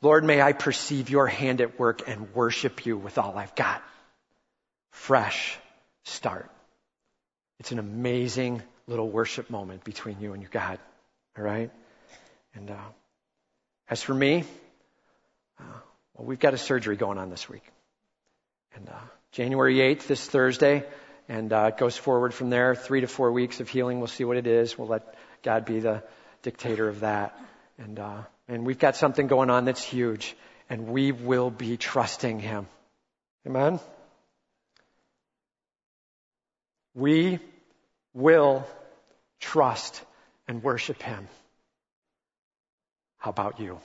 Speaker 1: Lord, may I perceive your hand at work and worship you with all I've got. Fresh start. It's an amazing little worship moment between you and your God. All right? And uh, as for me, uh, well, we've got a surgery going on this week. And uh, January 8th, this Thursday, and uh, it goes forward from there. Three to four weeks of healing. We'll see what it is. We'll let God be the dictator of that. And uh, and we've got something going on that's huge, and we will be trusting Him. Amen? We will trust and worship Him. How about you?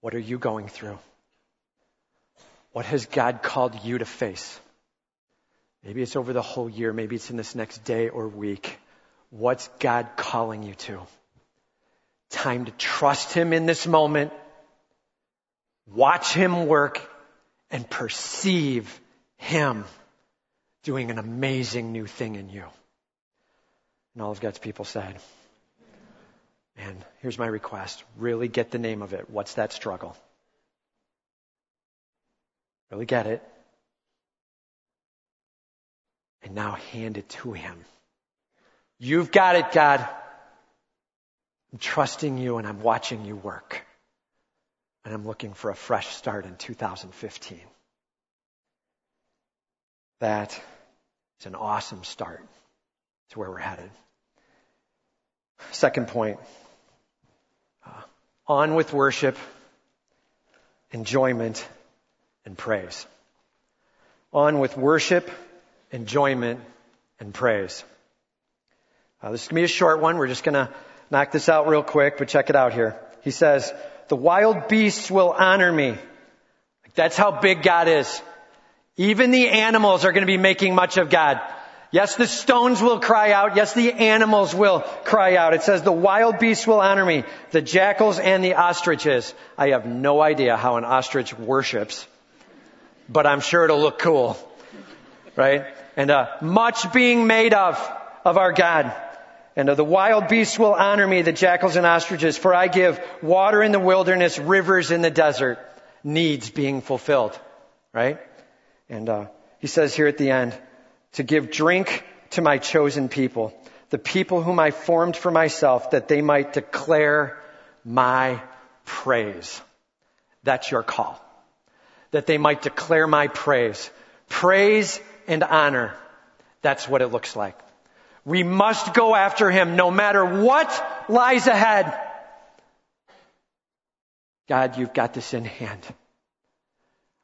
Speaker 1: What are you going through? What has God called you to face? Maybe it's over the whole year. Maybe it's in this next day or week. What's God calling you to? Time to trust Him in this moment, watch Him work, and perceive Him doing an amazing new thing in you. And all of God's people said, and here's my request. Really get the name of it. What's that struggle? Really get it. And now hand it to Him. You've got it, God. I'm trusting you and I'm watching you work. And I'm looking for a fresh start in 2015. That is an awesome start to where we're headed. Second point uh, on with worship, enjoyment, and praise. On with worship, enjoyment, and praise. Uh, this is going to be a short one. We're just going to knock this out real quick, but check it out here. He says, the wild beasts will honor me. That's how big God is. Even the animals are going to be making much of God. Yes, the stones will cry out. Yes, the animals will cry out. It says the wild beasts will honor me, the jackals and the ostriches. I have no idea how an ostrich worships, but I'm sure it'll look cool. Right? And uh, much being made of, of our God. And the wild beasts will honor me, the jackals and ostriches, for I give water in the wilderness, rivers in the desert, needs being fulfilled. Right? And uh, he says here at the end, to give drink to my chosen people, the people whom I formed for myself, that they might declare my praise. That's your call. That they might declare my praise. Praise and honor. That's what it looks like. We must go after him no matter what lies ahead. God, you've got this in hand.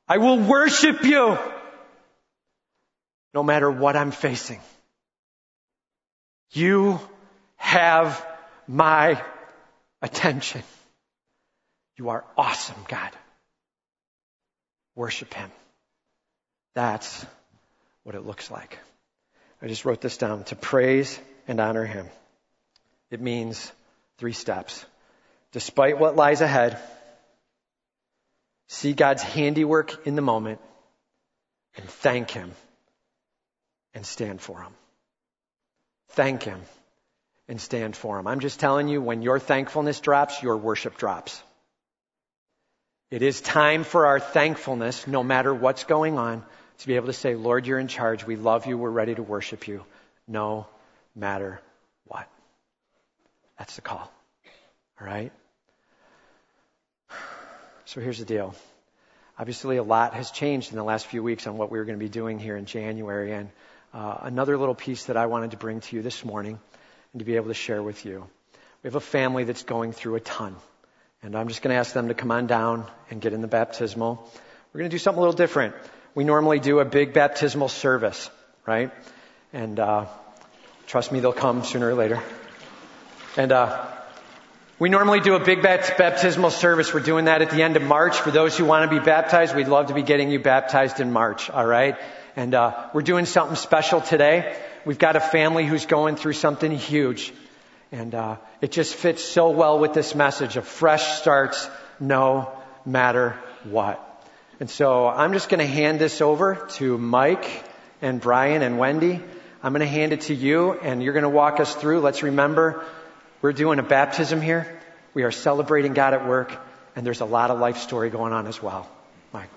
Speaker 1: I will worship you no matter what I'm facing. You have my attention. You are awesome, God. Worship Him. That's what it looks like. I just wrote this down to praise and honor Him. It means three steps. Despite what lies ahead, see God's handiwork in the moment and thank Him and stand for Him. Thank Him and stand for Him. I'm just telling you, when your thankfulness drops, your worship drops. It is time for our thankfulness, no matter what's going on, to be able to say, Lord, you're in charge. We love you. We're ready to worship you, no matter what. That's the call. All right? So here's the deal. Obviously, a lot has changed in the last few weeks on what we were going to be doing here in January. And uh, another little piece that I wanted to bring to you this morning and to be able to share with you. We have a family that's going through a ton. And I'm just going to ask them to come on down and get in the baptismal. We're going to do something a little different we normally do a big baptismal service, right? And uh, trust me, they'll come sooner or later. And uh, We normally do a big baptismal service. We're doing that at the end of March. For those who want to be baptized, we'd love to be getting you baptized in March, all right? And uh, we're doing something special today. We've got a family who's going through something huge. And uh, it just fits so well with this message of fresh starts no matter what. And so I'm just going to hand this over to Mike and Brian and Wendy. I'm going to hand it to you and you're going to walk us through. Let's remember we're doing a baptism here. We are celebrating God at work, and there's a lot of life story going on as well. Mike.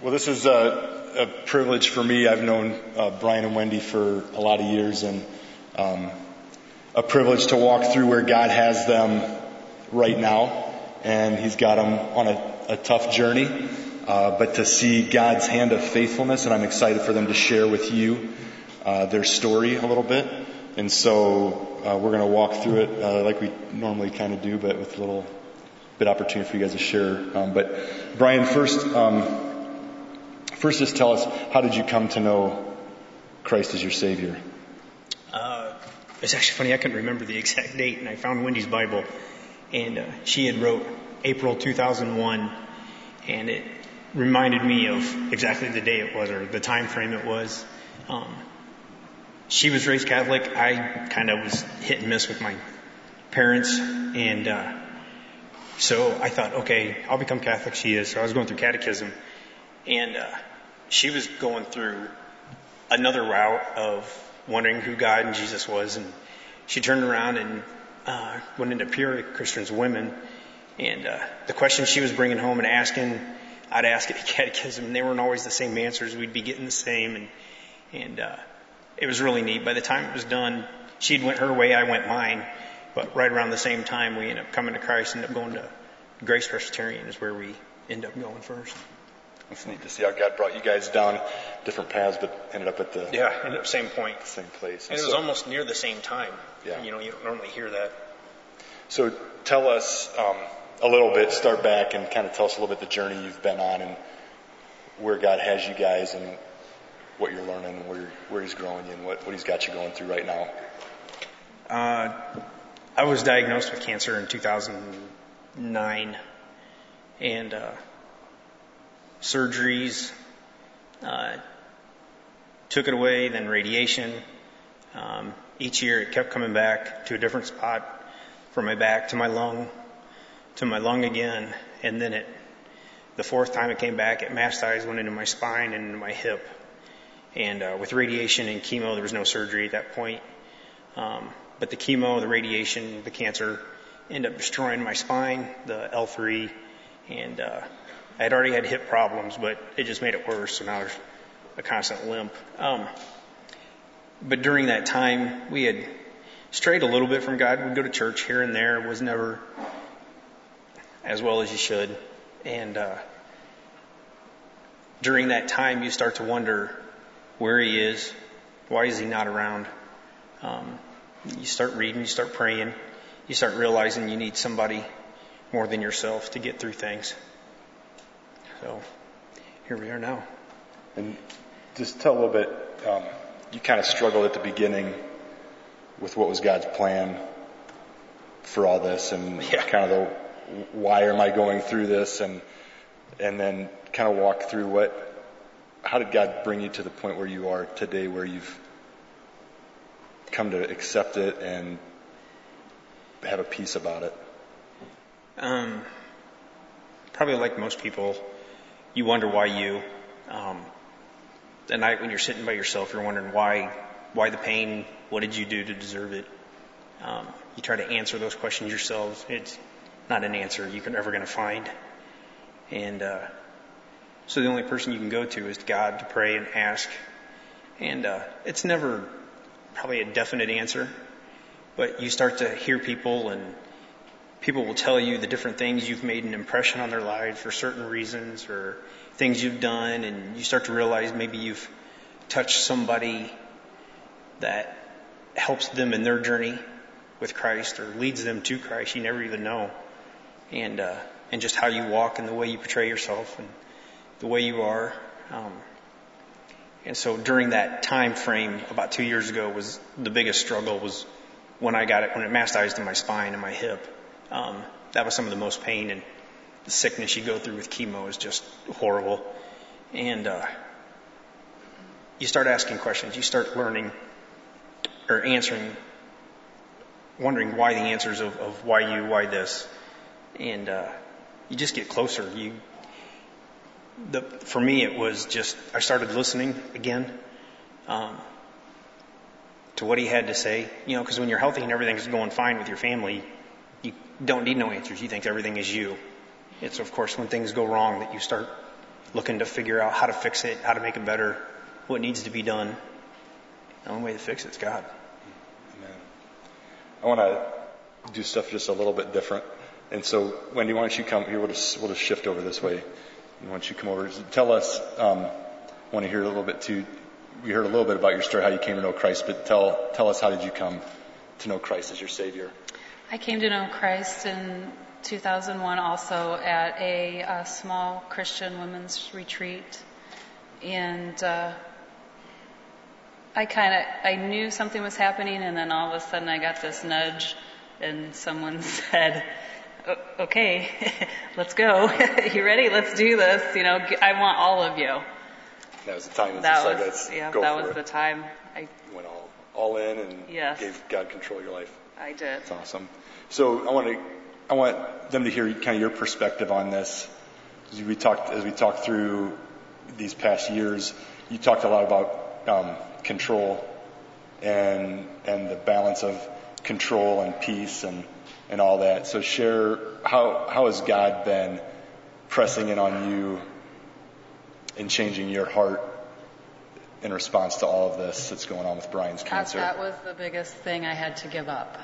Speaker 4: Well, this is a, a privilege for me. I've known uh, Brian and Wendy for a lot of years, and um, a privilege to walk through where God has them right now, and He's got them on a, a tough journey. Uh, but to see God's hand of faithfulness, and I'm excited for them to share with you uh, their story a little bit. And so uh, we're going to walk through it uh, like we normally kind of do, but with a little bit opportunity for you guys to share. Um, but Brian, first, um, first just tell us how did you come to know Christ as your Savior?
Speaker 5: Uh, it's actually funny. I couldn't remember the exact date, and I found Wendy's Bible, and uh, she had wrote April 2001, and it reminded me of exactly the day it was or the time frame it was. Um, she was raised Catholic. I kind of was hit and miss with my parents, and uh, so I thought, okay, I'll become Catholic. She is. So I was going through catechism, and uh, she was going through another route of wondering who God and Jesus was, and she turned around and uh, went into pure Christians women, and uh, the questions she was bringing home and asking, I'd ask at catechism, and they weren't always the same answers. We'd be getting the same, and and uh, it was really neat. By the time it was done, she'd went her way, I went mine. But right around the same time, we ended up coming to Christ, ended up going to Grace Presbyterian is where we end up going first.
Speaker 4: It's neat to see how God brought you guys down different paths, but ended up at the
Speaker 5: yeah, ended up same point,
Speaker 4: same place.
Speaker 5: And, and it was almost near the same time. Yeah, you know, you don't normally hear that.
Speaker 4: So tell us um, a little bit. Start back and kind of tell us a little bit the journey you've been on and where God has you guys and what you're learning and where, where he's growing you and what, what he's got you going through right now?
Speaker 5: Uh, I was diagnosed with cancer in 2009 and uh, surgeries uh, took it away, then radiation. Um, each year it kept coming back to a different spot from my back to my lung to my lung again, and then it the fourth time it came back, it metastasized, went into my spine and into my hip. And uh, with radiation and chemo, there was no surgery at that point. Um, but the chemo, the radiation, the cancer ended up destroying my spine, the L3, and uh, I had already had hip problems, but it just made it worse. So now there's a constant limp. Um, but during that time, we had strayed a little bit from God. We'd go to church here and there. Was never as well as you should. And uh, during that time, you start to wonder where he is, why is he not around. Um, you start reading, you start praying, you start realizing you need somebody more than yourself to get through things. So here we are now.
Speaker 4: And just tell a little bit. Um, you kind of struggled at the beginning with what was God's plan for all this, and yeah. kind of the why am I going through this, and and then kind of walk through what how did God bring you to the point where you are today, where you've come to accept it and have a peace about it?
Speaker 5: Um, probably like most people, you wonder why you. Um, the night when you're sitting by yourself, you're wondering why, why the pain? What did you do to deserve it? Um, you try to answer those questions yourselves. It's not an answer you're ever going to find. And uh, so the only person you can go to is God to pray and ask. And uh, it's never probably a definite answer, but you start to hear people and people will tell you the different things you've made an impression on their lives for certain reasons or things you've done and you start to realize maybe you've touched somebody that helps them in their journey with Christ or leads them to Christ. You never even know. And, uh, and just how you walk and the way you portray yourself and the way you are. Um, and so during that time frame, about two years ago, was the biggest struggle was when I got it, when it metastasized in my spine and my hip, um, that was some of the most pain and the sickness you go through with chemo is just horrible. And uh, you start asking questions, you start learning or answering, wondering why the answers of, of why you, why this, and uh, you just get closer. You, the, for me, it was just I started listening again. Um, to what he had to say. You know, because when you're healthy and everything's going fine with your family, you don't need no answers. You think everything is you. It's, of course, when things go wrong that you start looking to figure out how to fix it, how to make it better, what needs to be done. The only way to fix it is God.
Speaker 4: Amen. I want to do stuff just a little bit different. And so, Wendy, why don't you come here? We'll just, we'll just shift over this way. Why don't you come over? Tell us, um, want to hear a little bit too we heard a little bit about your story, how you came to know Christ, but tell, tell us how did you come to know Christ as your Savior?
Speaker 6: I came to know Christ in 2001 also at a, a small Christian women's retreat. And uh, I kind of, I knew something was happening, and then all of a sudden I got this nudge, and someone said, okay, let's go. you ready? Let's do this. You know, I want all of you.
Speaker 4: That was the time.
Speaker 6: That was yeah. That was it. the time. I
Speaker 4: you went all all in and
Speaker 6: yes.
Speaker 4: gave God control of your life.
Speaker 6: I did.
Speaker 4: That's awesome. So I want to I want them to hear kind of your perspective on this. As we talked as we talked through these past years, you talked a lot about um, control and and the balance of control and peace and and all that. So share how how has God been pressing in on you and changing your heart in response to all of this that's going on with Brian's cancer?
Speaker 6: That, that was the biggest thing I had to give up.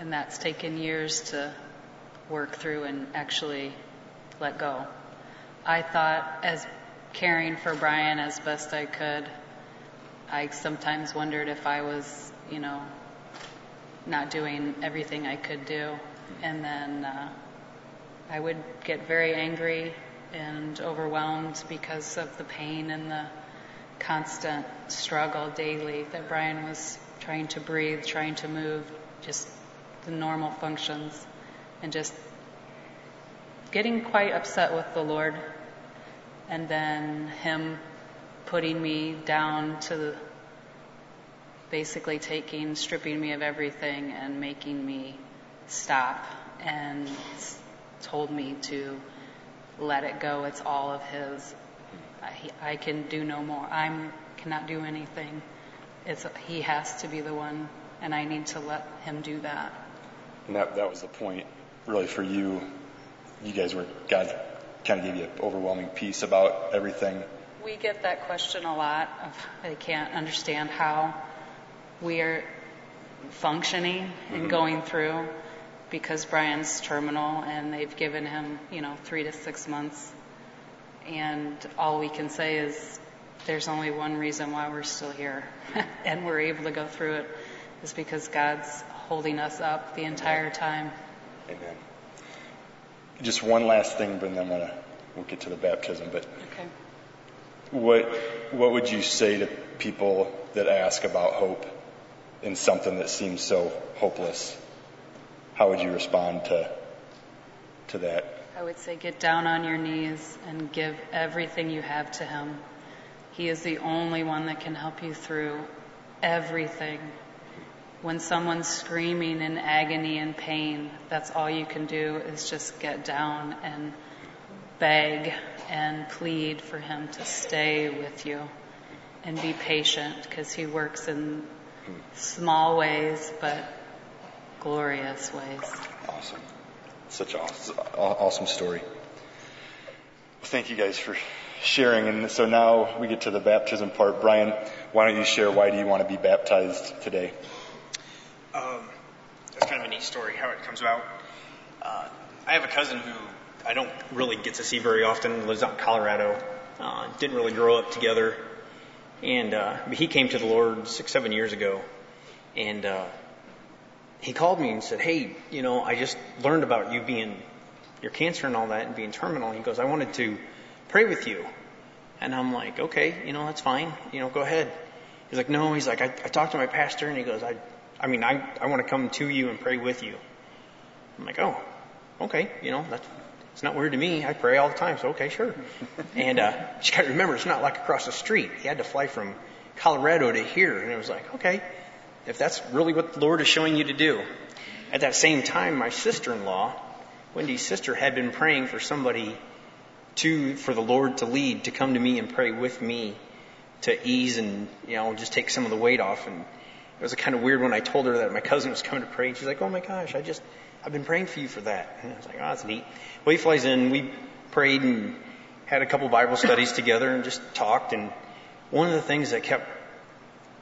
Speaker 6: And that's taken years to work through and actually let go. I thought as caring for Brian as best I could, I sometimes wondered if I was, you know, not doing everything I could do. And then uh, I would get very angry and overwhelmed because of the pain and the constant struggle daily that Brian was trying to breathe, trying to move, just the normal functions, and just getting quite upset with the Lord. And then Him putting me down to basically taking, stripping me of everything and making me stop and told me to let it go. It's all of His. I, I can do no more. I cannot do anything. It's He has to be the one, and I need to let Him do that.
Speaker 4: And that that was the point, really, for you. You guys were God kind of gave you an overwhelming peace about everything.
Speaker 6: We get that question a lot. Of they can't understand how we are functioning mm-hmm. and going through because Brian's terminal and they've given him, you know, three to six months. And all we can say is there's only one reason why we're still here and we're able to go through it is because God's holding us up the entire time.
Speaker 4: Amen. Just one last thing, but then I'm we'll get to the baptism. But
Speaker 6: okay.
Speaker 4: what what would you say to people that ask about hope in something that seems so hopeless? how would you respond to to that?
Speaker 6: I would say get down on your knees and give everything you have to him. He is the only one that can help you through everything. When someone's screaming in agony and pain, that's all you can do is just get down and beg and plead for him to stay with you and be patient because he works in small ways, but glorious ways.
Speaker 4: Awesome. Such an awesome story. Thank you guys for sharing. And so now we get to the baptism part. Brian, why don't you share why do you want to be baptized today?
Speaker 5: That's kind of a neat story how it comes about. Uh, I have a cousin who I don't really get to see very often. Lives out in Colorado. Uh, didn't really grow up together, and uh, he came to the Lord six, seven years ago, and uh, he called me and said, Hey, you know, I just learned about you being your cancer and all that and being terminal. He goes, I wanted to pray with you. And I'm like, okay, you know, that's fine. You know, go ahead. He's like, no, he's like, I, I talked to my pastor and he goes, I, I mean, I, I want to come to you and pray with you. I'm like, oh, okay, you know, that's, it's not weird to me. I pray all the time, so okay, sure. and, uh, you gotta remember, it's not like across the street. He had to fly from Colorado to here, and it was like, okay, if that's really what the Lord is showing you to do. At that same time, my sister-in-law, Wendy's sister, had been praying for somebody to, for the Lord to lead, to come to me and pray with me to ease and, you know, just take some of the weight off. And it was a kind of weird when I told her that my cousin was coming to pray. And she's like, oh my gosh, I just, I've been praying for you for that. And I was like, oh, that's neat. Well, he flies in, we prayed and had a couple Bible studies together and just talked. And one of the things that kept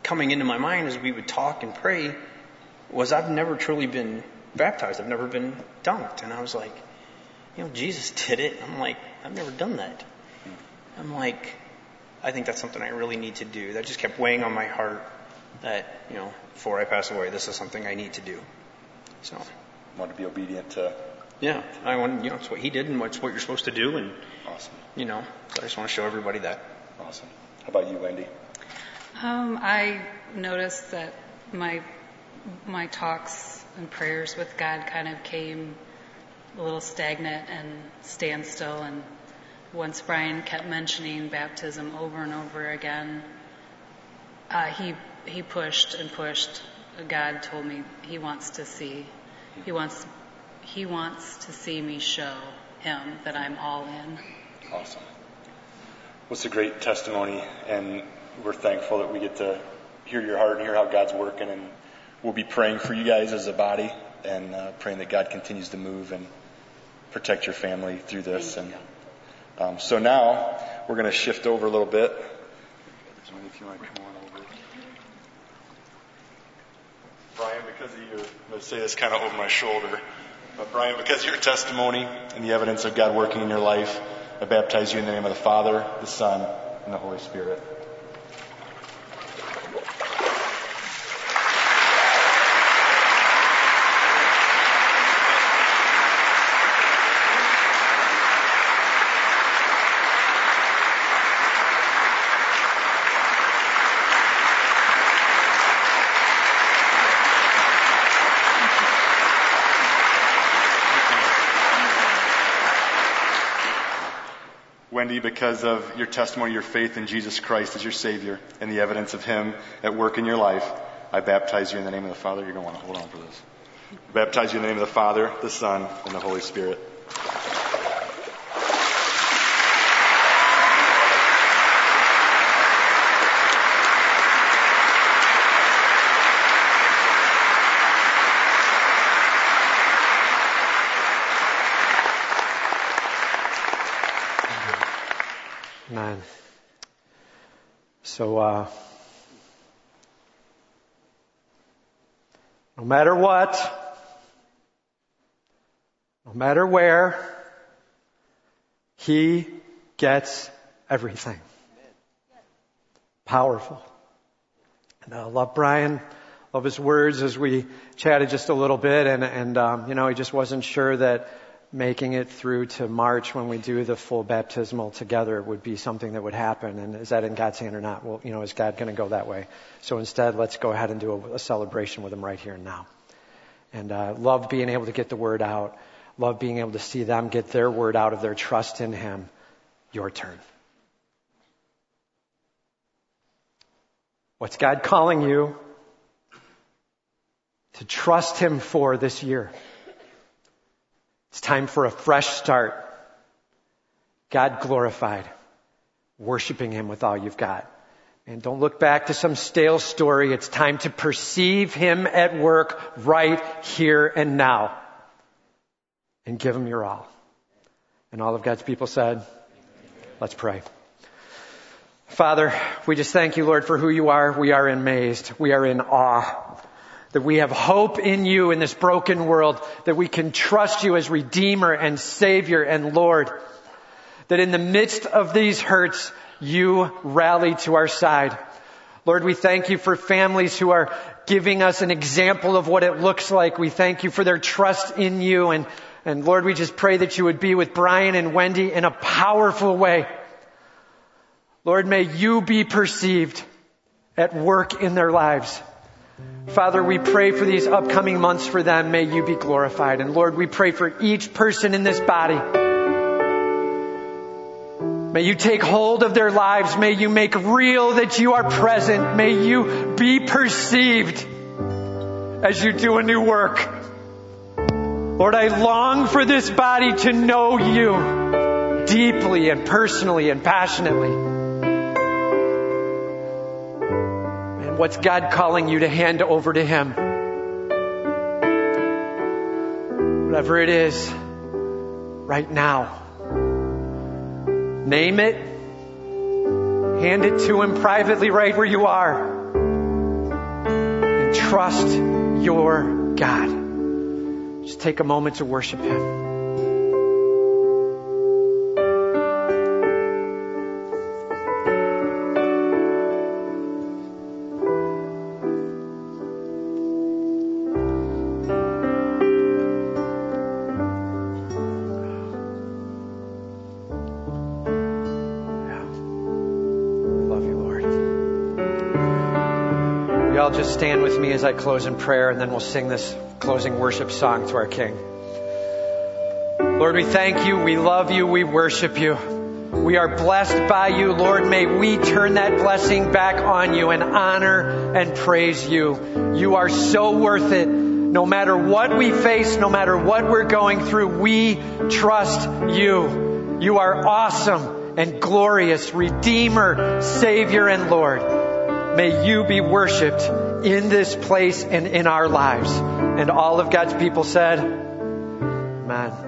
Speaker 5: coming into my mind as we would talk and pray was I've never truly been baptized. I've never been dunked. And I was like, you know, Jesus did it. I'm like, I've never done that. I'm like, I think that's something I really need to do. That just kept weighing on my heart that, you know, before I pass away, this is something I need to do. So.
Speaker 4: Want to be obedient to.
Speaker 5: Yeah, I want, you know, it's what he did and it's what you're supposed to do. And,
Speaker 4: awesome.
Speaker 5: You know, so I just want to show everybody that.
Speaker 4: Awesome. How about you, Wendy?
Speaker 6: Um, I noticed that my my talks and prayers with God kind of came a little stagnant and standstill. And once Brian kept mentioning baptism over and over again, uh, he he pushed and pushed. God told me he wants to see, he wants he wants to see me show him that I'm all in.
Speaker 4: Awesome. What's a great testimony, and we're thankful that we get to hear your heart and hear how God's working, and we'll be praying for you guys as a body and uh, praying that God continues to move and protect your family through this. And um, so now we're going to shift over a little bit. If you want to come on over. Brian, because of your, I'm going to say this kind of over my shoulder, but Brian, because of your testimony and the evidence of God working in your life, I baptize you in the name of the Father, the Son, and the Holy Spirit. Because of your testimony, your faith in Jesus Christ as your Savior, and the evidence of Him at work in your life, I baptize you in the name of the Father. You're going to want to hold on for this. I baptize you in the name of the Father, the Son, and the Holy Spirit.
Speaker 1: Amen. So, uh, no matter what, no matter where, He gets everything. Powerful. And I love Brian, love his words as we chatted just a little bit, and, and um, you know, he just wasn't sure that making it through to March when we do the full baptismal together would be something that would happen. And is that in God's hand or not? Well, you know, is God going to go that way? So instead, let's go ahead and do a, a celebration with them right here and now. And uh, love being able to get the word out. Love being able to see them get their word out of their trust in Him. Your turn. What's God calling you to trust Him for this year? It's time for a fresh start. God glorified, worshiping Him with all you've got. And don't look back to some stale story. It's time to perceive Him at work right here and now. And give Him your all. And all of God's people said, let's pray. Father, we just thank you, Lord, for who you are. We are amazed. We are in awe that we have hope in you in this broken world, that we can trust you as Redeemer and Savior and Lord, that in the midst of these hurts, you rally to our side. Lord, we thank you for families who are giving us an example of what it looks like. We thank you for their trust in you. And, and Lord, we just pray that you would be with Brian and Wendy in a powerful way. Lord, may you be perceived at work in their lives. Father, we pray for these upcoming months for them. May you be glorified. And Lord, we pray for each person in this body. May you take hold of their lives. May you make real that you are present. May you be perceived as you do a new work. Lord, I long for this body to know you deeply and personally and passionately. What's God calling you to hand over to Him? Whatever it is, right now. Name it. Hand it to Him privately right where you are. And trust your God. Just take a moment to worship Him. Stand with me as I close in prayer, and then we'll sing this closing worship song to our King. Lord, we thank you, we love you, we worship you. We are blessed by you, Lord. May we turn that blessing back on you and honor and praise you. You are so worth it. No matter what we face, no matter what we're going through, we trust you. You are awesome and glorious, Redeemer, Savior, and Lord. May you be worshiped in this place and in our lives. And all of God's people said, Amen.